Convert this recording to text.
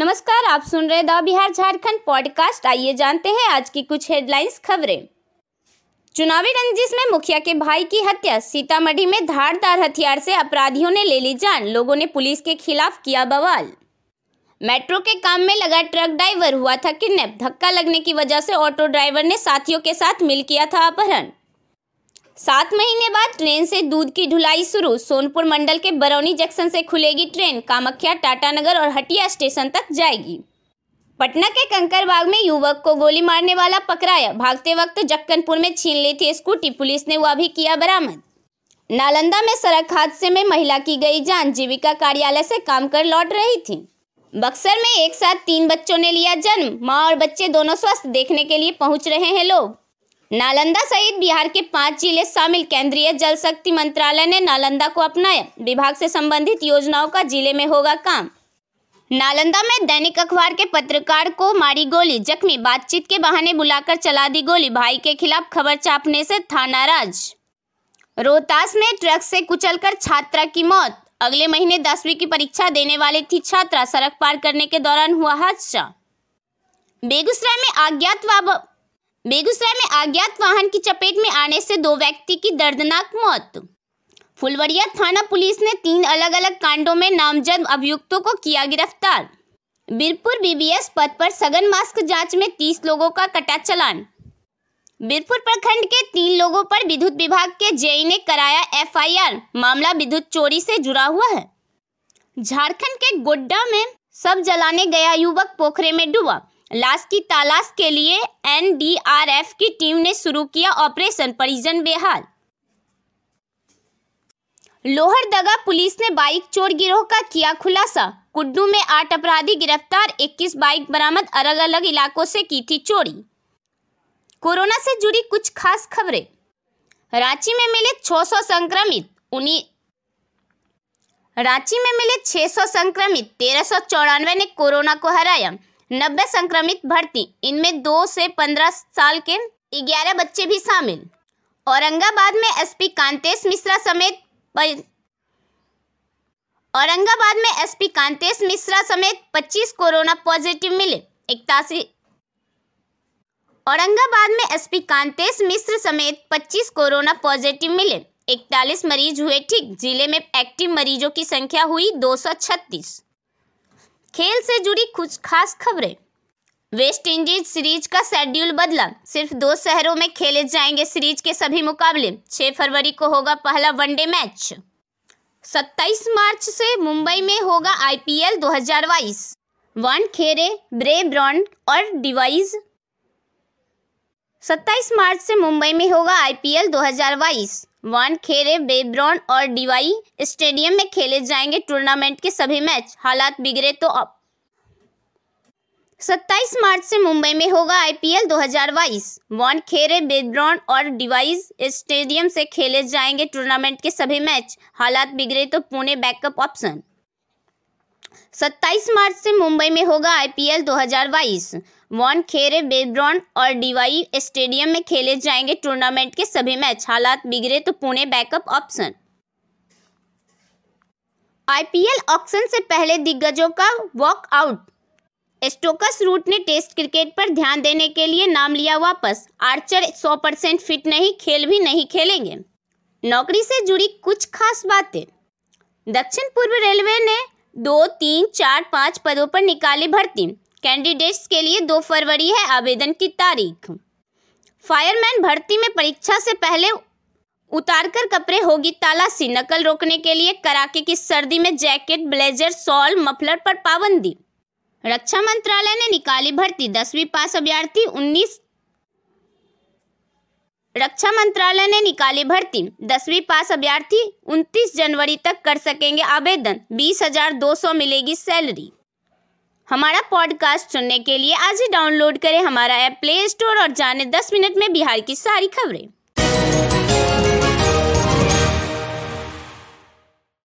नमस्कार, आप सुन रहे द बिहार झारखंड पॉडकास्ट। आइए जानते हैं आज की कुछ हेडलाइंस खबरें। चुनावी रंजिश में मुखिया के भाई की हत्या, सीतामढ़ी में धारदार हथियार से अपराधियों ने ले ली जान, लोगों ने पुलिस के खिलाफ किया बवाल। मेट्रो के काम में लगा ट्रक ड्राइवर, हुआ था किडनैप, धक्का लगने की वजह से ऑटो ड्राइवर ने साथियों के साथ मिल किया था अपहरण। सात महीने बाद ट्रेन से दूध की ढुलाई शुरू। सोनपुर मंडल के बरौनी जंक्शन से खुलेगी ट्रेन। कामख्या टाटानगर और हटिया स्टेशन तक जाएगी। पटना के कंकरबाग में युवक को गोली मारने वाला पकड़ाया। भागते वक्त जक्कनपुर में छीन ली थी स्कूटी। पुलिस ने वह भी किया बरामद। नालंदा में सड़क हादसे में महिला की गई जान। जीविका कार्यालय से काम कर लौट रही थी। बक्सर में एक साथ तीन बच्चों ने लिया जन्म। माँ और बच्चे दोनों स्वस्थ। देखने के लिए पहुँच रहे हैं लोग। नालंदा सहित बिहार के पाँच ज़िले शामिल केंद्रीय जल शक्ति मंत्रालय ने नालंदा को अपनाया। विभाग से संबंधित योजनाओं का ज़िले में होगा काम। नालंदा में दैनिक अखबार के पत्रकार को मारी गोली, जख्मी। बातचीत के बहाने बुलाकर चला दी गोली। भाई के खिलाफ खबर चापने से था नाराज़। रोहतास में ट्रक से कुचलकर छात्रा की मौत। अगले महीने दसवीं की परीक्षा देने वाली थी छात्रा। सड़क पार करने के दौरान हुआ हादसा। बेगूसराय में अज्ञात बेगूसराय में अज्ञात वाहन की चपेट में आने से दो व्यक्ति की दर्दनाक मौत। फुलवरिया थाना पुलिस ने तीन अलग अलग कांडों में नामजद अभियुक्तों को किया गिरफ़्तार। बीरपुर बीबीएस पद पर सघन मास्क जाँच में तीस लोगों का कटा चलान। बीरपुर प्रखंड के तीन लोगों पर विद्युत विभाग के जेई ने कराया एफआईआर। मामला विद्युत चोरी से जुड़ा हुआ है। झारखंड के गोड्डा में सब जलाने गया युवक पोखरे में डूबा। लाश की तलाश के लिए एनडीआरएफ की टीम ने शुरू किया ऑपरेशन परिजन बेहाल। लोहरदगा पुलिस ने बाइक चोर गिरोह का किया खुलासा। कुड्डू में आठ अपराधी गिरफ़्तार 21 बाइक बरामद अलग अलग इलाकों से की थी चोरी। कोरोना से जुड़ी कुछ खास खबरें। रांची में मिले 600 संक्रमित, उन्हीं रांची में मिले 600 संक्रमित, तेरह ने कोरोना को हराया। नब्बे संक्रमित भर्ती, इनमें दो से पंद्रह साल के, ग्यारह बच्चे भी शामिल। औरंगाबाद में एसपी कांतेश मिश्रा समेत औरंगाबाद में एसपी कांतेश मिश्रा समेत 25 कोरोना पॉजिटिव मिले, इकतासी। औरंगाबाद में एसपी कांतेश मिश्र समेत 25 कोरोना पॉजिटिव मिले, इकतालीस मरीज़ हुए ठीक, ज़िले में एक्टिव मरीजों की संख्या हुई 236 खेल से जुड़ी कुछ खास खबरें। वेस्ट इंडीज सीरीज़ का शेड्यूल बदला। सिर्फ़ दो शहरों में खेले जाएँगे सीरीज़ के सभी मुकाबले। 6 फरवरी को होगा पहला वनडे मैच। 27 मार्च से मुंबई में होगा आईपीएल 2022 वन खेरे, ब्रे ब्रॉन्ड और डिवाइस। 27 मार्च से मुंबई में होगा आईपीएल 2022 वन खेरे, बेब्रॉन और डीवाई स्टेडियम में खेले जाएँगे टूर्नामेंट के सभी मैच। हालात बिगड़े तो अब। 27 मार्च से मुंबई में होगा आईपीएल 2022 वन खेरे, बेब्रॉन और डिवाइस स्टेडियम से खेले जाएँगे टूर्नामेंट के सभी मैच। हालात बिगड़े तो पुणे बैकअप ऑप्शन। 27 मार्च से मुंबई में होगा आईपीएल 2022 वन खेरे बेब्रॉन और डीवाई स्टेडियम में खेले जाएँगे टूर्नामेंट के सभी मैच। हालात बिगड़े तो Pune backup option. IPL auction से पहले दिग्गजों का वॉकआउट स्टोकस रूट ने टेस्ट क्रिकेट पर ध्यान देने के लिए नाम लिया वापस। आर्चर 100 परसेंट फिट नहीं, खेल भी नहीं खेलेंगे। नौकरी से जुड़ी कुछ खास बातें। दक्षिण पूर्व रेलवे ने दो, तीन, चार, पाँच पदों पर निकाली भर्ती। कैंडिडेट्स के लिए दो फरवरी है आवेदन की तारीख। फायरमैन भर्ती में परीक्षा से पहले उतारकर कपड़े होगी तालाशी। नकल रोकने के लिए कराके की सर्दी में जैकेट, ब्लेजर सॉल मफलर पर पाबंदी। रक्षा मंत्रालय ने निकाली भर्ती। दसवीं पास अभ्यर्थी उन्नीस रक्षा मंत्रालय ने निकाली भर्ती। दसवीं पास अभ्यर्थी 29 जनवरी तक कर सकेंगे आवेदन। बीस हज़ार दो सौ मिलेगी सैलरी। हमारा पॉडकास्ट सुनने के लिए आज ही डाउनलोड करें हमारा ऐप प्ले स्टोर और जाने दस मिनट में बिहार की सारी खबरें।